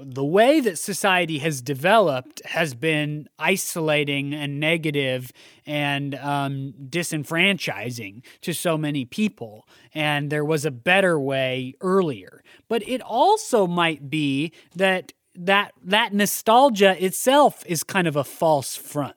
the way that society has developed has been isolating and negative and um, disenfranchising to so many people. And there was a better way earlier. But it also might be that that that nostalgia itself is kind of a false front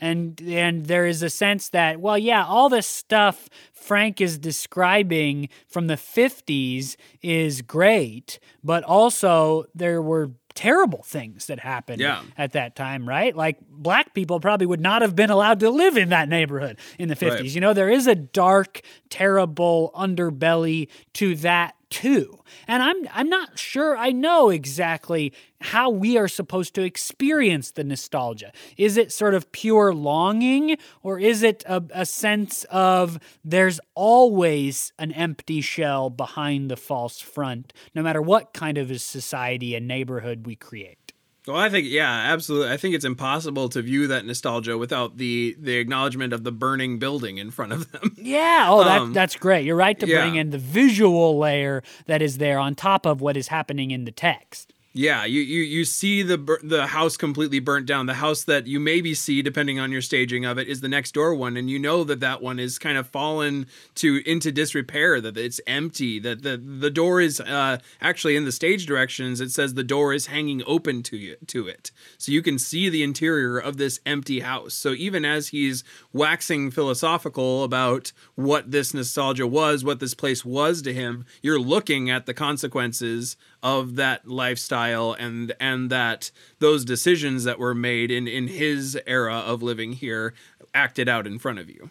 and and there is a sense that well yeah all this stuff Frank is describing from the 50s is great but also there were terrible things that happened yeah. at that time, right? Like black people probably would not have been allowed to live in that neighborhood in the 50s. Right. You know, there is a dark, terrible underbelly to that too. And I'm I'm not sure I know exactly how we are supposed to experience the nostalgia. Is it sort of pure longing or is it a, a sense of there's always an empty shell behind the false front, no matter what kind of a society and neighborhood we create? Well, I think yeah, absolutely. I think it's impossible to view that nostalgia without the the acknowledgement of the burning building in front of them. Yeah. Oh, that, um, that's great. You're right to yeah. bring in the visual layer that is there on top of what is happening in the text. Yeah, you, you you see the the house completely burnt down. The house that you maybe see, depending on your staging of it, is the next door one, and you know that that one is kind of fallen to into disrepair. That it's empty. That the the door is uh, actually in the stage directions. It says the door is hanging open to you to it, so you can see the interior of this empty house. So even as he's waxing philosophical about what this nostalgia was, what this place was to him, you're looking at the consequences of that lifestyle and and that those decisions that were made in in his era of living here acted out in front of you.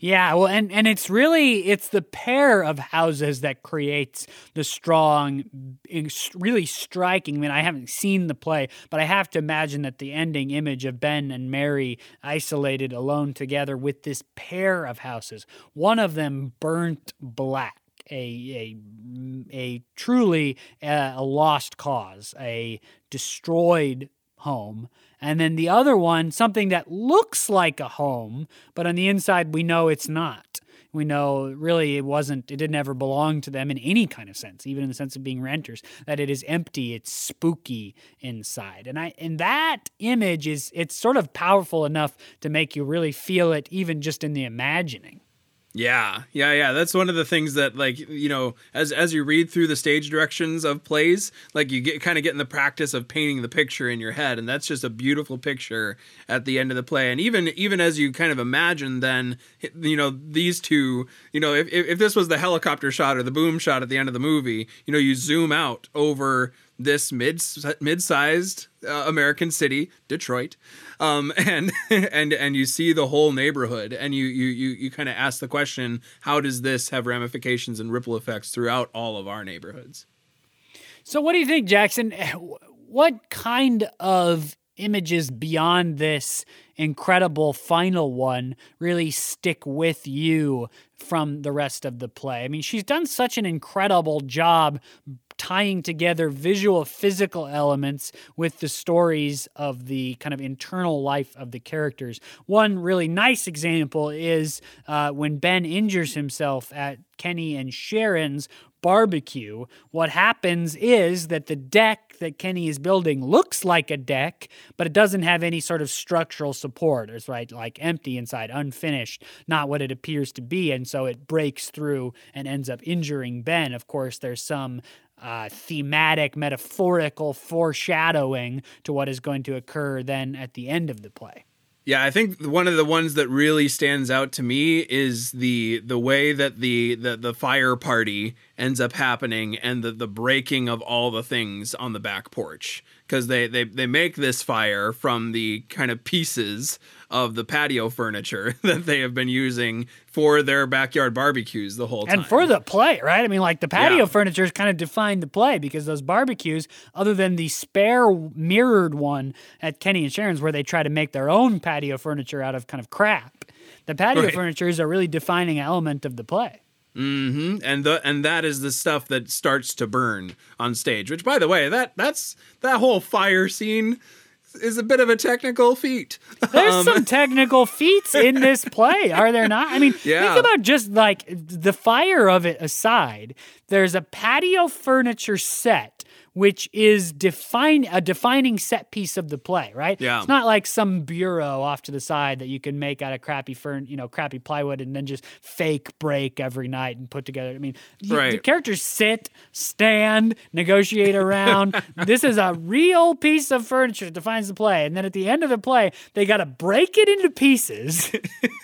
Yeah, well, and and it's really it's the pair of houses that creates the strong, really striking. I mean, I haven't seen the play, but I have to imagine that the ending image of Ben and Mary isolated, alone together, with this pair of houses, one of them burnt black a a a truly uh, a lost cause, a destroyed home, and then the other one something that looks like a home, but on the inside we know it's not. We know really it wasn't, it didn't ever belong to them in any kind of sense, even in the sense of being renters, that it is empty, it's spooky inside. And I and that image is it's sort of powerful enough to make you really feel it even just in the imagining. Yeah, yeah, yeah. That's one of the things that, like, you know, as as you read through the stage directions of plays, like you get kind of get in the practice of painting the picture in your head, and that's just a beautiful picture at the end of the play. And even even as you kind of imagine, then you know these two, you know, if if this was the helicopter shot or the boom shot at the end of the movie, you know, you zoom out over this mid mid-sized uh, American city, Detroit, um, and and and you see the whole neighborhood, and you you you you kind of ask the question: How does this have ramifications and ripple effects throughout all of our neighborhoods? So, what do you think, Jackson? What kind of images beyond this incredible final one really stick with you from the rest of the play. I mean, she's done such an incredible job tying together visual physical elements with the stories of the kind of internal life of the characters one really nice example is uh, when ben injures himself at kenny and sharon's barbecue. What happens is that the deck that Kenny is building looks like a deck, but it doesn't have any sort of structural support. It's right like empty inside, unfinished, not what it appears to be, and so it breaks through and ends up injuring Ben. Of course, there's some uh, thematic, metaphorical foreshadowing to what is going to occur then at the end of the play. Yeah, I think one of the ones that really stands out to me is the the way that the the, the fire party ends up happening and the, the breaking of all the things on the back porch because they, they they make this fire from the kind of pieces of the patio furniture that they have been using for their backyard barbecues the whole time. And for the play, right? I mean, like the patio Yeah. furniture has kind of defined the play because those barbecues, other than the spare mirrored one at Kenny and Sharon's where they try to make their own patio furniture out of kind of crap, the patio Right. furniture is a really defining element of the play. hmm and the and that is the stuff that starts to burn on stage. Which, by the way, that that's that whole fire scene is a bit of a technical feat. There's Um, some technical feats in this play, are there not? I mean, Yeah. think about just like the fire of it aside. There's a patio furniture set which is define a defining set piece of the play, right? Yeah. It's not like some bureau off to the side that you can make out of crappy fern, you know, crappy plywood and then just fake break every night and put together. I mean, you- the Right. characters sit, stand, negotiate around. this is a real piece of furniture that defines the play. And then at the end of the play, they got to break it into pieces.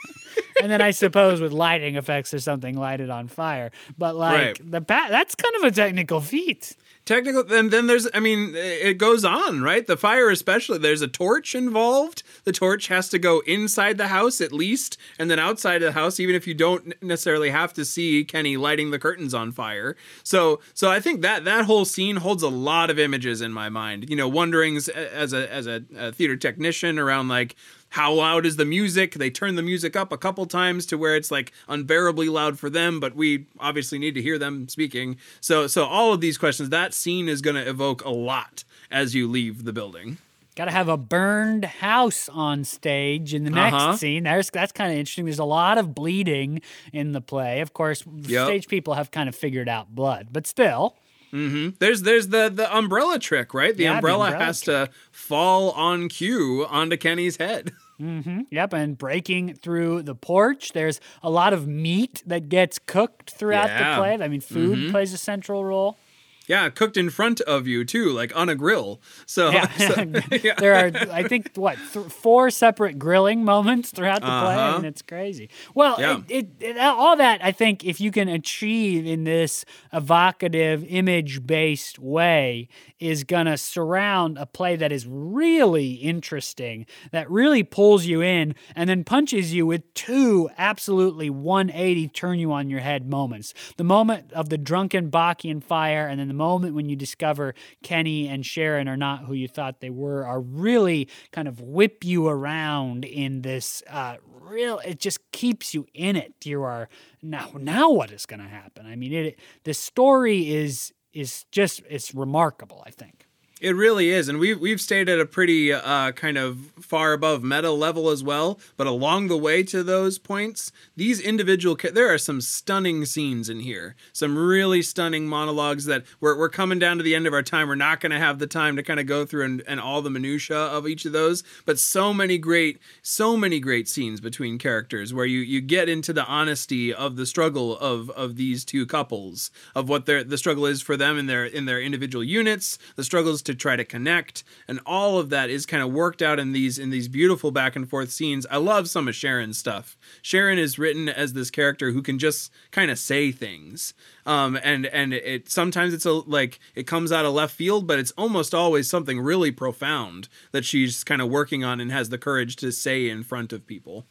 and then I suppose with lighting effects or something, light it on fire. But like Right. the pa- that's kind of a technical feat. technical then then there's i mean it goes on right the fire especially there's a torch involved the torch has to go inside the house at least and then outside of the house even if you don't necessarily have to see kenny lighting the curtains on fire so so i think that that whole scene holds a lot of images in my mind you know wonderings eh, as a as a, a theater technician around like how loud is the music? They turn the music up a couple times to where it's like unbearably loud for them, but we obviously need to hear them speaking. So so all of these questions, that scene is going to evoke a lot as you leave the building. Got to have a burned house on stage in the next Uh-huh. scene. There's that's kind of interesting. There's a lot of bleeding in the play. Of course, Yep. stage people have kind of figured out blood, but still, There's there's the the umbrella trick, right? The Yeah, the umbrella umbrella has to fall on cue onto Kenny's head. Yep, and breaking through the porch. There's a lot of meat that gets cooked throughout Yeah. Mm-hmm. the play. I mean, food plays a central role. Yeah, cooked in front of you too, like on a grill. So, Yeah. so- yeah. there are, I think, what th- four separate grilling moments throughout the play, Uh-huh. and it's crazy. Well, Yeah. it, it, it, all that I think, if you can achieve in this evocative, image-based way, is gonna surround a play that is really interesting, that really pulls you in, and then punches you with two absolutely 180 turn you on your head moments. The moment of the drunken Bachian fire, and then the moment when you discover Kenny and Sharon are not who you thought they were, are really kind of whip you around in this uh, real. It just keeps you in it. You are now. Now what is going to happen? I mean, it. The story is is just it's remarkable. I think. It really is, and we've we've stayed at a pretty uh, kind of far above meta level as well. But along the way to those points, these individual ca- there are some stunning scenes in here, some really stunning monologues that we're we're coming down to the end of our time. We're not going to have the time to kind of go through and, and all the minutia of each of those, but so many great so many great scenes between characters where you you get into the honesty of the struggle of of these two couples of what their the struggle is for them in their in their individual units the struggles to try to connect and all of that is kind of worked out in these in these beautiful back and forth scenes. I love some of sharon's stuff. Sharon is written as this character who can just kind of say things um and and it sometimes it's a like it comes out of left field but it's almost always something really profound that she's kind of working on and has the courage to say in front of people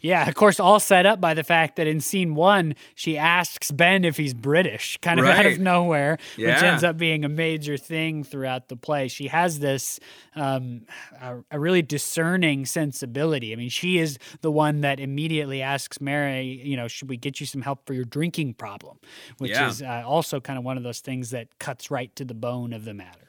Yeah, of course, all set up by the fact that in scene one, she asks Ben if he's British, kind of out of nowhere, which ends up being a major thing throughout the play. She has this um, a, a really discerning sensibility. I mean, she is the one that immediately asks Mary, you know, should we get you some help for your drinking problem? Which Yeah. is uh, also kind of one of those things that cuts right to the bone of the matter.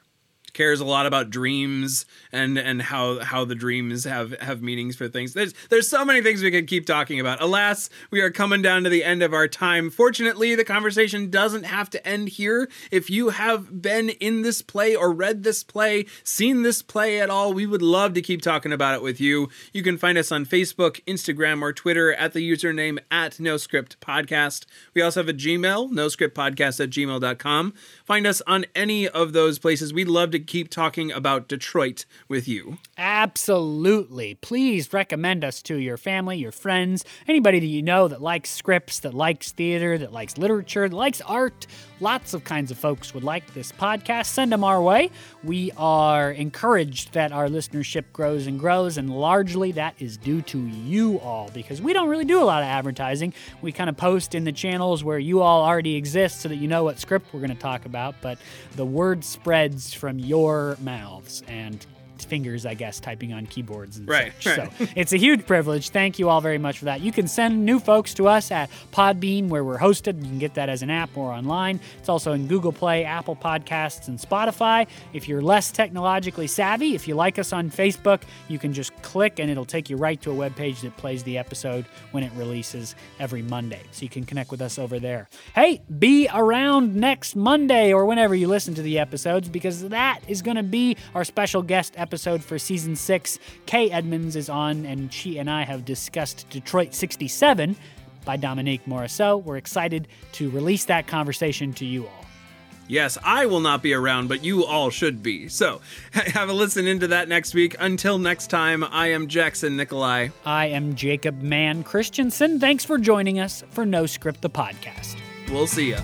Cares a lot about dreams and and how how the dreams have have meanings for things. There's there's so many things we could keep talking about. Alas, we are coming down to the end of our time. Fortunately, the conversation doesn't have to end here. If you have been in this play or read this play, seen this play at all, we would love to keep talking about it with you. You can find us on Facebook, Instagram, or Twitter at the username at No Script Podcast. We also have a Gmail, noscriptpodcast at gmail.com. Find us on any of those places. We'd love to keep talking about Detroit with you. Absolutely. Please recommend us to your family, your friends, anybody that you know that likes scripts, that likes theater, that likes literature, that likes art. Lots of kinds of folks would like this podcast. Send them our way. We are encouraged that our listenership grows and grows, and largely that is due to you all because we don't really do a lot of advertising. We kind of post in the channels where you all already exist so that you know what script we're going to talk about, but the word spreads from your mouths and fingers, I guess, typing on keyboards and Right, such. right. So it's a huge privilege. Thank you all very much for that. You can send new folks to us at Podbean, where we're hosted. You can get that as an app or online. It's also in Google Play, Apple Podcasts, and Spotify. If you're less technologically savvy, if you like us on Facebook, you can just click and it'll take you right to a web page that plays the episode when it releases every Monday. So you can connect with us over there. Hey, be around next Monday or whenever you listen to the episodes because that is going to be our special guest episode for season six. Kay Edmonds is on, and she and I have discussed Detroit 67 by Dominique Morisseau. We're excited to release that conversation to you all. Yes, I will not be around, but you all should be. So have a listen into that next week. Until next time, I am Jackson Nikolai. I am Jacob Mann Christensen. Thanks for joining us for No Script the Podcast. We'll see ya.